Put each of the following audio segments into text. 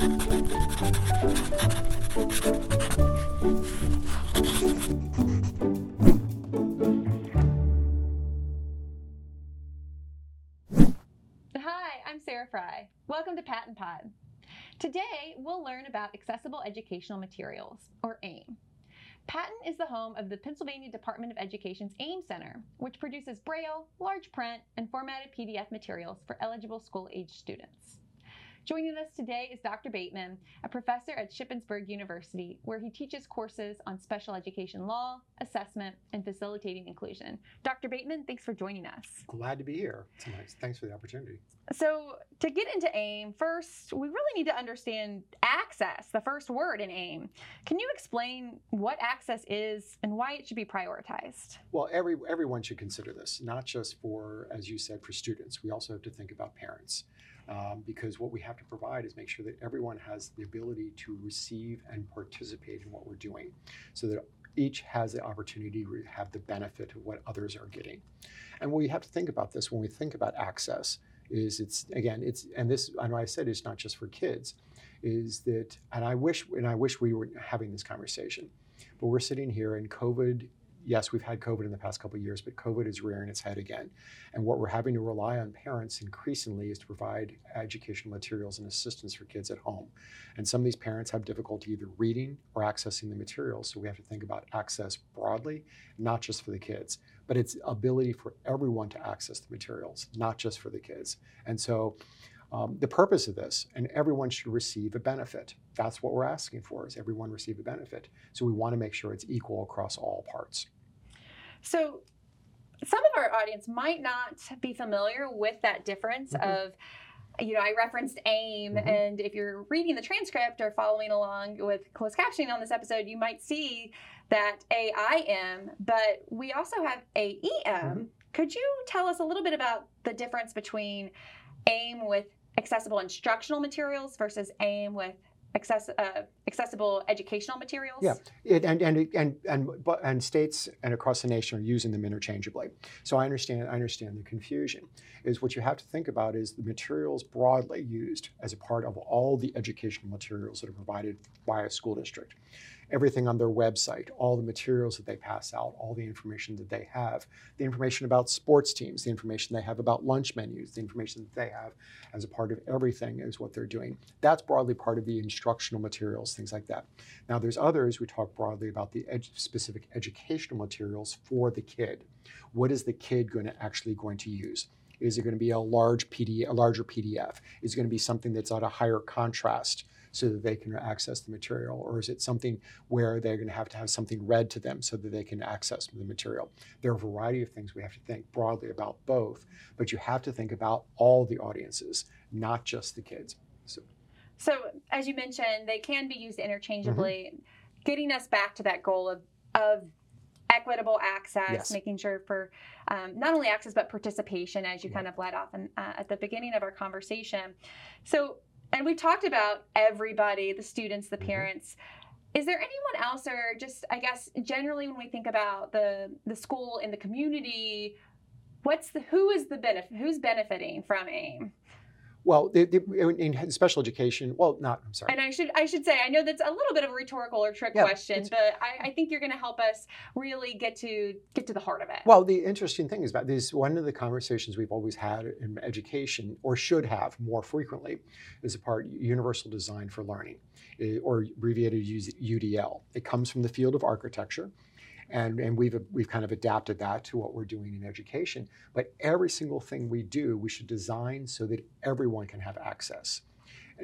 Hi, I'm Sarah Fry. Welcome to PaTTAN Pod. Today, we'll learn about Accessible Educational Materials, or AIM. PaTTAN is the home of the Pennsylvania Department of Education's AIM Center, which produces Braille, large print, and formatted PDF materials for eligible school age students. Joining us today is Dr. Bateman, a professor at Shippensburg University, where he teaches courses on special education law, assessment, and facilitating inclusion. Dr. Bateman, thanks for joining us. Glad to be here. Thanks for the opportunity. So, to get into AIM, first, we really need to understand access, the first word in AIM. Can you explain what access is and why it should be prioritized? Well, every everyone should consider this, not just for, as you said, for students. We also have to think about parents. Um, because what we have to provide is make sure that everyone has the ability to receive and participate in what we're doing so that each has the opportunity to have the benefit of what others are getting. And what we have to think about this when we think about access is it's again it's and this I know I said it's not just for kids is that and I wish and I wish we were having this conversation but we're sitting here and COVID yes, we've had COVID in the past couple of years, but COVID is rearing its head again. And what we're having to rely on parents increasingly is to provide educational materials and assistance for kids at home. And some of these parents have difficulty either reading or accessing the materials. So we have to think about access broadly, not just for the kids, but it's ability for everyone to access the materials, not just for the kids. And so um, the purpose of this, and everyone should receive a benefit. That's what we're asking for, is everyone receive a benefit. So we want to make sure it's equal across all parts. So, some of our audience might not be familiar with that difference mm-hmm. of you know, I referenced AIM, mm-hmm. and if you're reading the transcript or following along with closed captioning on this episode, you might see that AIM, but we also have AEM. Mm-hmm. Could you tell us a little bit about the difference between AIM with accessible instructional materials versus AIM with access, uh, accessible educational materials? Yeah, it, and, and, and, and, and states and across the nation are using them interchangeably. So I understand, I understand the confusion. Is what you have to think about is the materials broadly used as a part of all the educational materials that are provided by a school district everything on their website, all the materials that they pass out, all the information that they have, the information about sports teams, the information they have about lunch menus, the information that they have as a part of everything is what they're doing. That's broadly part of the instructional materials, things like that. Now, there's others, we talk broadly about the ed- specific educational materials for the kid. What is the kid going to actually going to use? Is it going to be a large PDF, a larger PDF? Is it going to be something that's at a higher contrast? So that they can access the material? Or is it something where they're going to have to have something read to them so that they can access the material? There are a variety of things we have to think broadly about both, but you have to think about all the audiences, not just the kids. So, so as you mentioned, they can be used interchangeably, mm-hmm. getting us back to that goal of, of equitable access, yes. making sure for um, not only access but participation, as you yeah. kind of led off in, uh, at the beginning of our conversation. So, and we talked about everybody the students the mm-hmm. parents is there anyone else or just i guess generally when we think about the the school in the community what's the who is the benefit who's benefiting from aim well, the, the, in special education, well, not. I'm sorry. And I should I should say I know that's a little bit of a rhetorical or trick yeah, question, but I, I, think you're going to help us really get to get to the heart of it. Well, the interesting thing is about this. One of the conversations we've always had in education, or should have more frequently, is a part universal design for learning, eh, or abbreviated UDL. It comes from the field of architecture and and we've we've kind of adapted that to what we're doing in education. But every single thing we do, we should design so that everyone can have access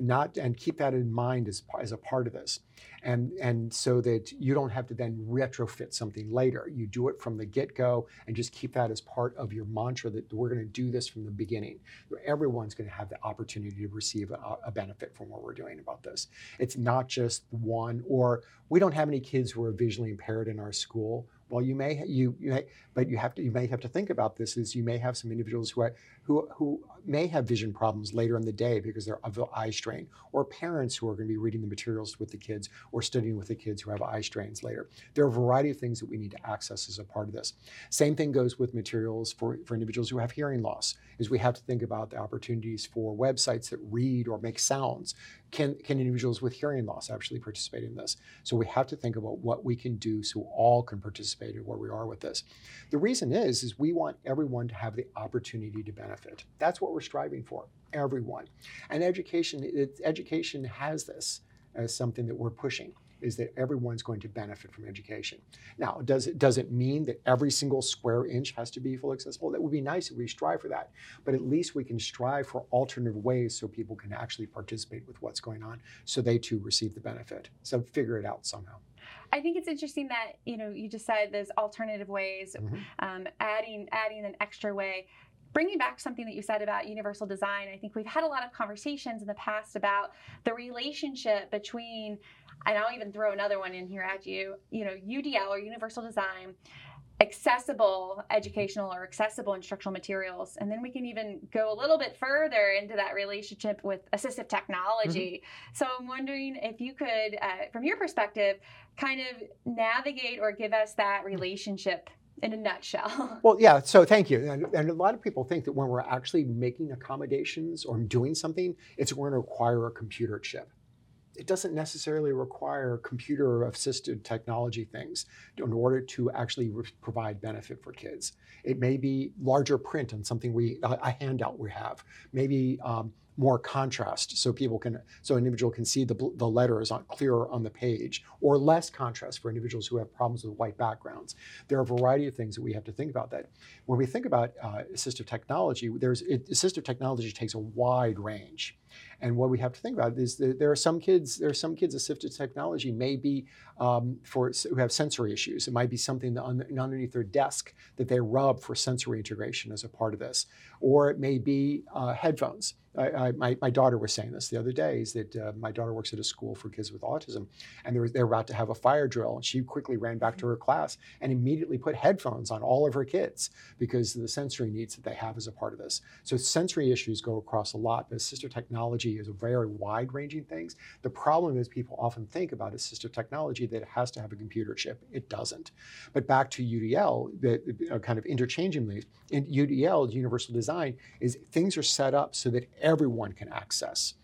not and keep that in mind as, as a part of this. And and so that you don't have to then retrofit something later. You do it from the get-go and just keep that as part of your mantra that we're going to do this from the beginning. Everyone's going to have the opportunity to receive a, a benefit from what we're doing about this. It's not just one or we don't have any kids who are visually impaired in our school. Well, you may you, you may, but you have to you may have to think about this is you may have some individuals who are, who who may have vision problems later in the day because they're of eye strain, or parents who are going to be reading the materials with the kids or studying with the kids who have eye strains later. There are a variety of things that we need to access as a part of this. Same thing goes with materials for, for individuals who have hearing loss, is we have to think about the opportunities for websites that read or make sounds can, can individuals with hearing loss actually participate in this? So we have to think about what we can do so all can participate in where we are with this. The reason is, is we want everyone to have the opportunity to benefit. That's what we're striving for, everyone. And education, it, education has this as something that we're pushing is that everyone's going to benefit from education. Now, does it, does it mean that every single square inch has to be fully accessible? That would be nice if we strive for that. But at least we can strive for alternative ways so people can actually participate with what's going on so they too receive the benefit. So figure it out somehow. I think it's interesting that you know you just said there's alternative ways, mm-hmm. um, adding adding an extra way bringing back something that you said about universal design, I think we've had a lot of conversations in the past about the relationship between, and I'll even throw another one in here at you, you know, UDL or universal design, accessible educational or accessible instructional materials. And then we can even go a little bit further into that relationship with assistive technology. Mm-hmm. So I'm wondering if you could, uh, from your perspective, kind of navigate or give us that relationship in a nutshell. Well, yeah, so thank you. And, and, a lot of people think that when we're actually making accommodations or doing something, it's going to require a computer chip. It doesn't necessarily require computer assisted technology things in order to actually re- provide benefit for kids. It may be larger print on something we, a, a handout we have, maybe um, more contrast so people can so an individual can see the, the letters on, clearer on the page or less contrast for individuals who have problems with white backgrounds there are a variety of things that we have to think about that when we think about uh, assistive technology there's it, assistive technology takes a wide range and what we have to think about is that there are some kids, there are some kids assistive technology may be um, for who have sensory issues. It might be something on, underneath their desk that they rub for sensory integration as a part of this, or it may be uh, headphones. I, my, my, daughter was saying this the other day is that uh, my daughter works at a school for kids with autism and they were, they were about to have a fire drill and she quickly ran back to her class and immediately put headphones on all of her kids because of the sensory needs that they have as a part of this. So sensory issues go across a lot but assistive technology is a very wide ranging things. The problem is people often think about assistive technology that it has to have a computer chip. It doesn't. But back to udl the, kind of interchangeably in udl universal design is things are set up so that everyone can access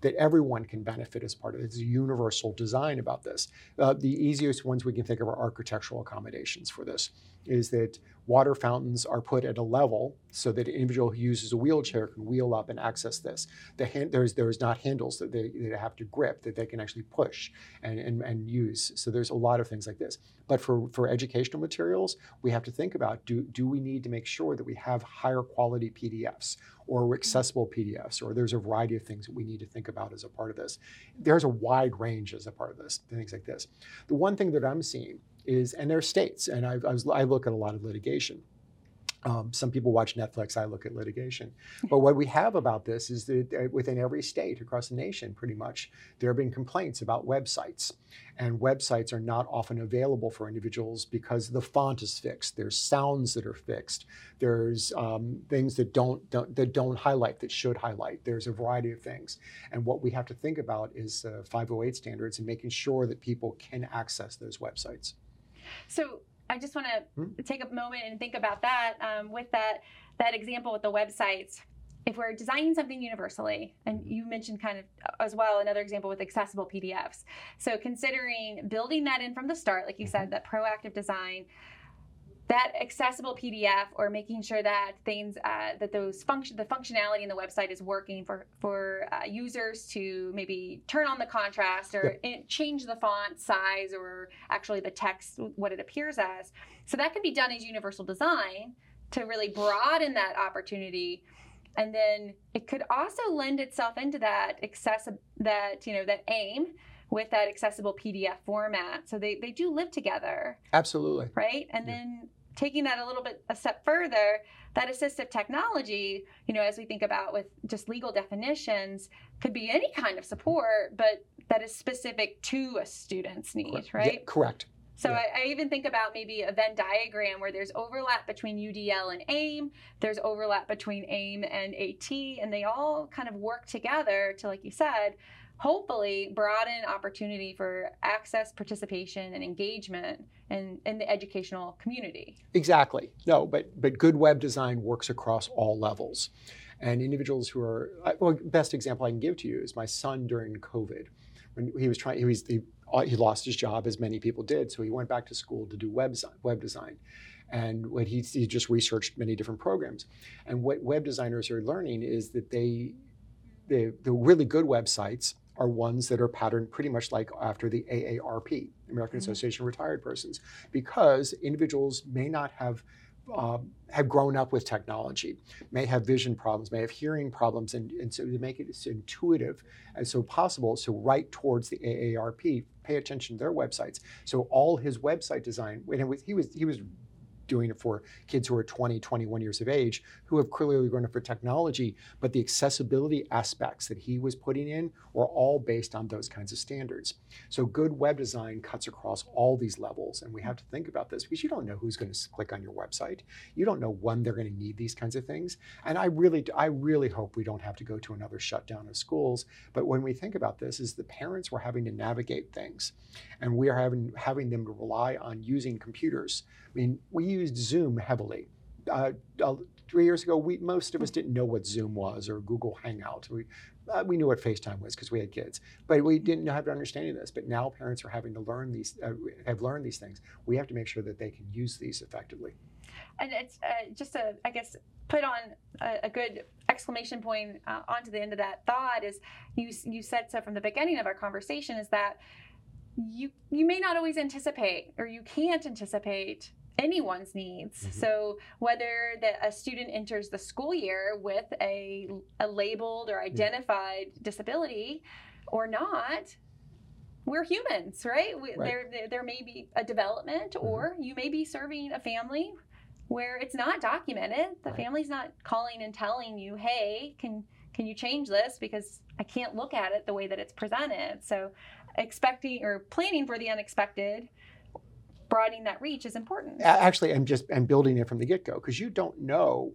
that everyone can benefit as part of it. It's a universal design about this. Uh, the easiest ones we can think of are architectural accommodations for this is that water fountains are put at a level so that an individual who uses a wheelchair can wheel up and access this. The hand, there's there's not handles that they, have to grip that they can actually push and, and, and use. So there's a lot of things like this. But for, for educational materials, we have to think about do, do we need to make sure that we have higher quality PDFs or accessible PDFs, or there's a variety of things that we need to think about as a part of this. There's a wide range as a part of this, things like this. The one thing that I'm seeing is, and there are states, and I, I, was, I look at a lot of litigation. Um, some people watch Netflix, I look at litigation. But what we have about this is that uh, within every state across the nation, pretty much, there have been complaints about websites. And websites are not often available for individuals because the font is fixed. There's sounds that are fixed. There's um, things that don't, don't, that don't highlight that should highlight. There's a variety of things. And what we have to think about is uh, 508 standards and making sure that people can access those websites. So I just want to hmm? take a moment and think about that um, with that that example with the websites. If we're designing something universally, and you mentioned kind of uh, as well another example with accessible PDFs. So considering building that in from the start, like you said, mm-hmm. that proactive design, that accessible PDF or making sure that things uh, that those function the functionality in the website is working for for uh, users to maybe turn on the contrast or yep. change the font size or actually the text what it appears as. So that can be done as universal design to really broaden that opportunity. And then it could also lend itself into that accessible that you know that aim with that accessible PDF format. So they, they do live together. Absolutely. Right? And yeah. then taking that a little bit a step further, that assistive technology, you know, as we think about with just legal definitions, could be any kind of support, but that is specific to a student's need, correct. right? Yeah, correct. So yeah. I, I, even think about maybe a Venn diagram where there's overlap between UDL and AIM, there's overlap between AIM and AT, and they all kind of work together to, like you said, hopefully broaden opportunity for access, participation, and engagement in, in the educational community. Exactly. No, but but good web design works across all levels. And individuals who are, well, best example I can give to you is my son during COVID. When he was trying, he was the, uh, he lost his job as many people did, so he went back to school to do web web design. And what he, he just researched many different programs. And what web designers are learning is that they, the, the really good websites are ones that are patterned pretty much like after the AARP, American mm-hmm. Association of Retired Persons, because individuals may not have uh, have grown up with technology, may have vision problems, may have hearing problems, and, and so to make it as intuitive as so possible, so right towards the AARP, pay attention to their websites. So all his website design, and was, he was he was doing it for kids who are 20, 21 years of age who have clearly grown up for technology, but the accessibility aspects that he was putting in were all based on those kinds of standards. So good web design cuts across all these levels, and we have to think about this because you don't know who's going to click on your website. You don't know when they're going to need these kinds of things. And I really, I really hope we don't have to go to another shutdown of schools. But when we think about this, is the parents were having to navigate things, and we are having having them rely on using computers. I mean, we used Zoom heavily. Uh, uh, three years ago, we most of us didn't know what Zoom was or Google Hangout. We uh, we knew what FaceTime was because we had kids, but we didn't have an understanding of this. But now parents are having to learn these, uh, have learned these things. We have to make sure that they can use these effectively. And it's uh, just to, I guess, put on a, a good exclamation point uh, onto the end of that thought is you you said so from the beginning of our conversation is that you you may not always anticipate or you can't anticipate anyone's needs. Mm-hmm. So whether the, a student enters the school year with a, a labeled or identified yeah. disability or not, we're humans, right? We, right. There, there may be a development, mm-hmm. or you may be serving a family where it's not documented. The right. family's not calling and telling you, "Hey, can can you change this?" Because I can't look at it the way that it's presented. So, expecting or planning for the unexpected broadening that reach is important. Actually, I'm just I'm building it from the get go because you don't know.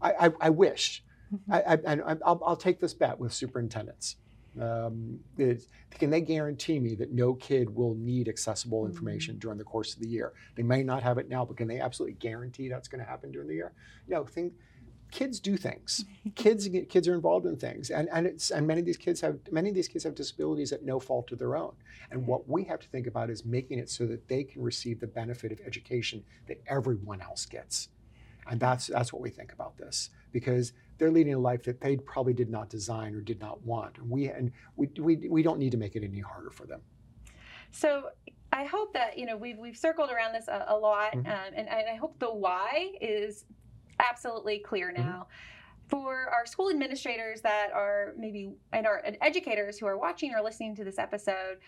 I, I, I wish. Mm-hmm. I, I, will take this bet with superintendents. Um, can they guarantee me that no kid will need accessible mm-hmm. information mm-hmm. during the course of the year? They may not have it now, but can they absolutely guarantee that's going to happen during the year? No. Think kids do things. kids kids are involved in things, and and it's and many of these kids have many of these kids have disabilities at no fault of their own. And what we have to think about is making it so that they can receive the benefit of education that everyone else gets. And that's that's what we think about this because they're leading a life that they probably did not design or did not want. And we and we we, we don't need to make it any harder for them. So I hope that you know we've we've circled around this a, a lot, mm-hmm. um, and, and I hope the why is absolutely clear mm-hmm. now. Mm-hmm. For our school administrators that are maybe, and our educators who are watching or listening to this episode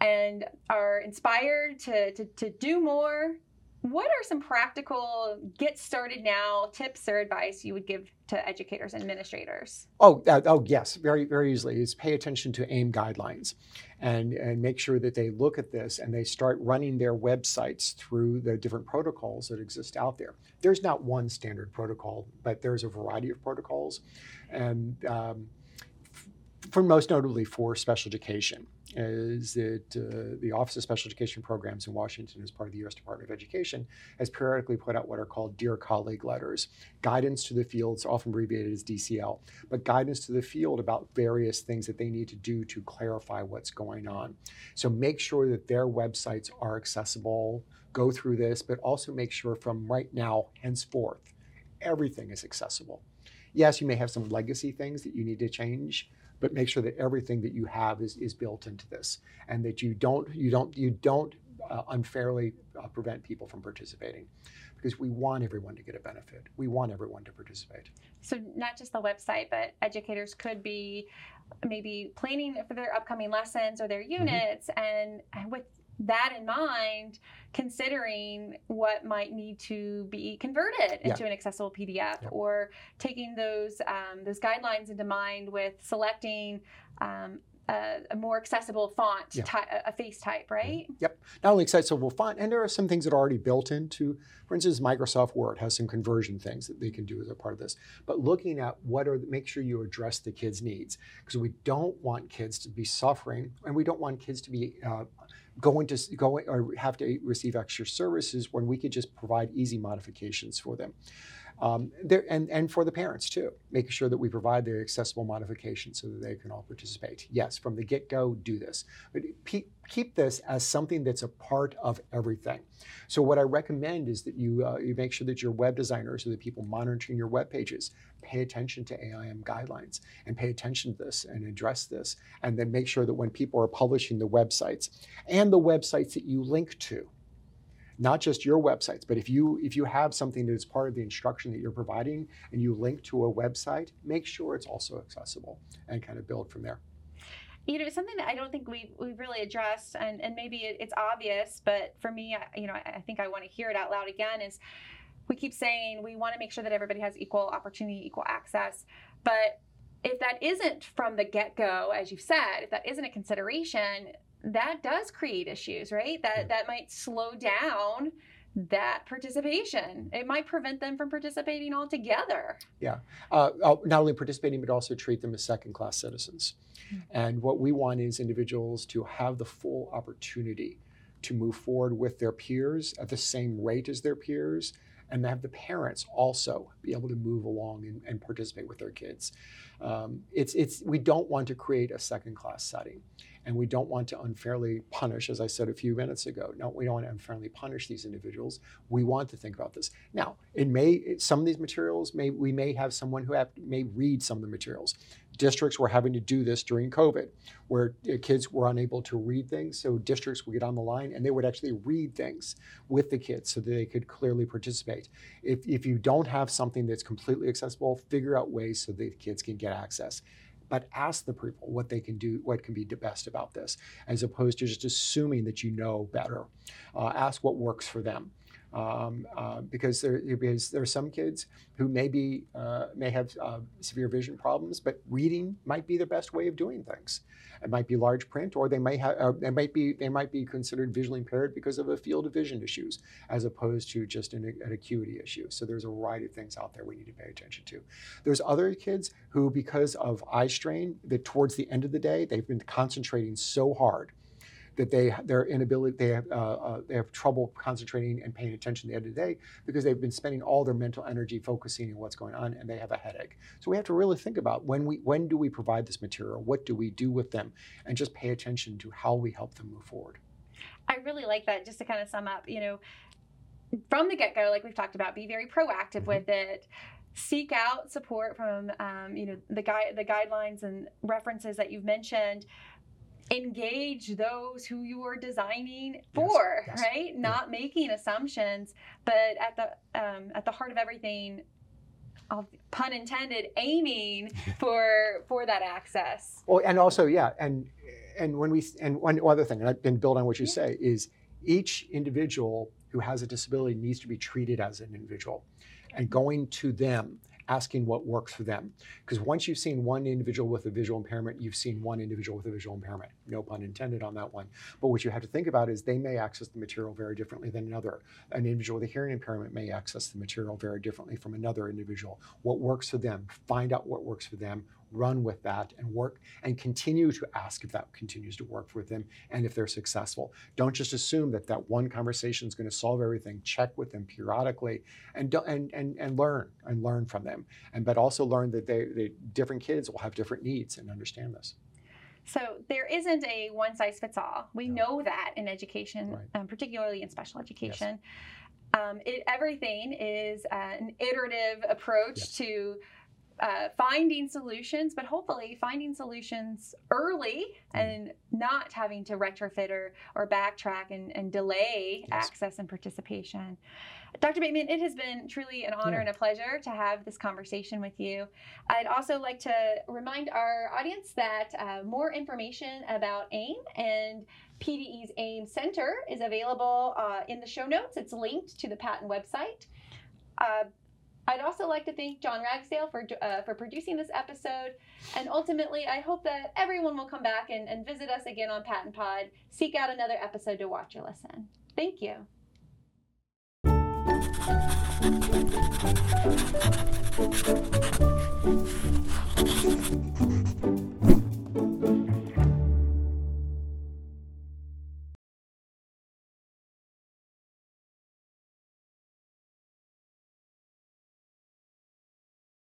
and are inspired to, to, to do more, what are some practical get started now tips or advice you would give to educators and administrators? Oh, uh, oh yes, very very easily. Is pay attention to AIM guidelines, and and make sure that they look at this and they start running their websites through the different protocols that exist out there. There's not one standard protocol, but there's a variety of protocols, and um, for most notably for special education is that uh, the Office of Special Education Programs in Washington, as part of the U.S. Department of Education, has periodically put out what are called Dear Colleague letters, guidance to the fields, often abbreviated as DCL, but guidance to the field about various things that they need to do to clarify what's going on. So make sure that their websites are accessible, go through this, but also make sure from right now, henceforth, everything is accessible. Yes, you may have some legacy things that you need to change, but make sure that everything that you have is, is built into this and that you don't you don't you don't uh, unfairly uh, prevent people from participating because we want everyone to get a benefit. We want everyone to participate. So not just the website, but educators could be maybe planning for their upcoming lessons or their mm-hmm. units mm-hmm. and with that in mind, considering what might need to be converted into yeah. an accessible PDF, yeah. or taking those um, those guidelines into mind with selecting. Um, a, a, more accessible font, yeah. ty- a face type, right? Yep. Not only accessible font, and there are some things that are already built into. For instance, Microsoft Word has some conversion things that they can do as a part of this. But looking at what are, make sure you address the kids' needs because we don't want kids to be suffering, and we don't want kids to be uh, going to go or have to receive extra services when we could just provide easy modifications for them. Um, there, and, and for the parents too, making sure that we provide the accessible modifications so that they can all participate. Yes, from the get go, do this. But keep this as something that's a part of everything. So what I recommend is that you uh, you make sure that your web designers or the people monitoring your web pages pay attention to AIM guidelines and pay attention to this and address this, and then make sure that when people are publishing the websites and the websites that you link to, not just your websites, but if you if you have something that is part of the instruction that you're providing and you link to a website, make sure it's also accessible and kind of build from there. You know, something that I don't think we've, we've really addressed, and, and maybe it's obvious, but for me, I, you know, I think I want to hear it out loud again is we keep saying we want to make sure that everybody has equal opportunity, equal access. But if that isn't from the get go, as you've said, if that isn't a consideration, that does create issues, right? That that might slow down that participation. It might prevent them from participating altogether. Yeah, uh, uh not only participating but also treat them as second-class citizens. Mm-hmm. And what we want is individuals to have the full opportunity to move forward with their peers at the same rate as their peers and have the parents also be able to move along and, and participate with their kids. Um, it's, it's, we don't want to create a second class setting and we don't want to unfairly punish, as I said a few minutes ago. No, we don't want to unfairly punish these individuals. We want to think about this. Now, it may some of these materials may we may have someone who have, may read some of the materials. Districts were having to do this during COVID, where uh, kids were unable to read things. So districts would get on the line and they would actually read things with the kids so that they could clearly participate. If, if you don't have something that's completely accessible, figure out ways so the kids can get access but ask the people what they can do, what can be the best about this, as opposed to just assuming that you know better. Uh, ask what works for them. Um, uh, because there because there are some kids who maybe uh, may have uh, severe vision problems, but reading might be the best way of doing things. It might be large print, or they might have uh, they might be they might be considered visually impaired because of a field of vision issues, as opposed to just an, an acuity issue. So there's a variety of things out there we need to pay attention to. There's other kids who, because of eye strain, that towards the end of the day they've been concentrating so hard that they their inability they have uh, uh, they have trouble concentrating and paying attention at the end of the day because they've been spending all their mental energy focusing on what's going on and they have a headache. So we have to really think about when we when do we provide this material, what do we do with them, and just pay attention to how we help them move forward. I really like that. Just to kind of sum up, you know, from the get go, like we've talked about, be very proactive mm-hmm. with it seek out support from um, you know the guide the guidelines and references that you've mentioned engage those who you are designing for yes, yes. right not making assumptions but at the um, at the heart of everything I'll, pun intended aiming for for that access. Well and also yeah and and when we and one other thing and, I, and build on what you yeah. say is each individual who has a disability needs to be treated as an individual and going to them asking what works for them. Because once you've seen one individual with a visual impairment, you've seen one individual with a visual impairment. No pun intended on that one. But what you have to think about is they may access the material very differently than another. An individual with a hearing impairment may access the material very differently from another individual. What works for them, find out what works for them, run with that and work and continue to ask if that continues to work for them and if they're successful. Don't just assume that that one conversation is going to solve everything. Check with them periodically and and and, and learn and learn from them. And but also learn that they, they different kids will have different needs and understand this. So there isn't a one size fits all. We no. know that in education, right. um, particularly in special education. Yes. Um, it, everything is uh, an iterative approach yes. to uh, finding solutions, but hopefully finding solutions early mm. and not having to retrofit or, or backtrack and, and delay yes. access and participation. Dr. Bateman, it has been truly an honor yeah. and a pleasure to have this conversation with you. I'd also like to remind our audience that uh, more information about AIM and PDE's AIM Center is available uh, in the show notes. It's linked to the PaTTAN website. Uh, I'd also like to thank John Ragsdale for, uh, for producing this episode. And ultimately, I hope that everyone will come back and, and visit us again on PaTTAN Pod. Seek out another episode to watch or listen. Thank you.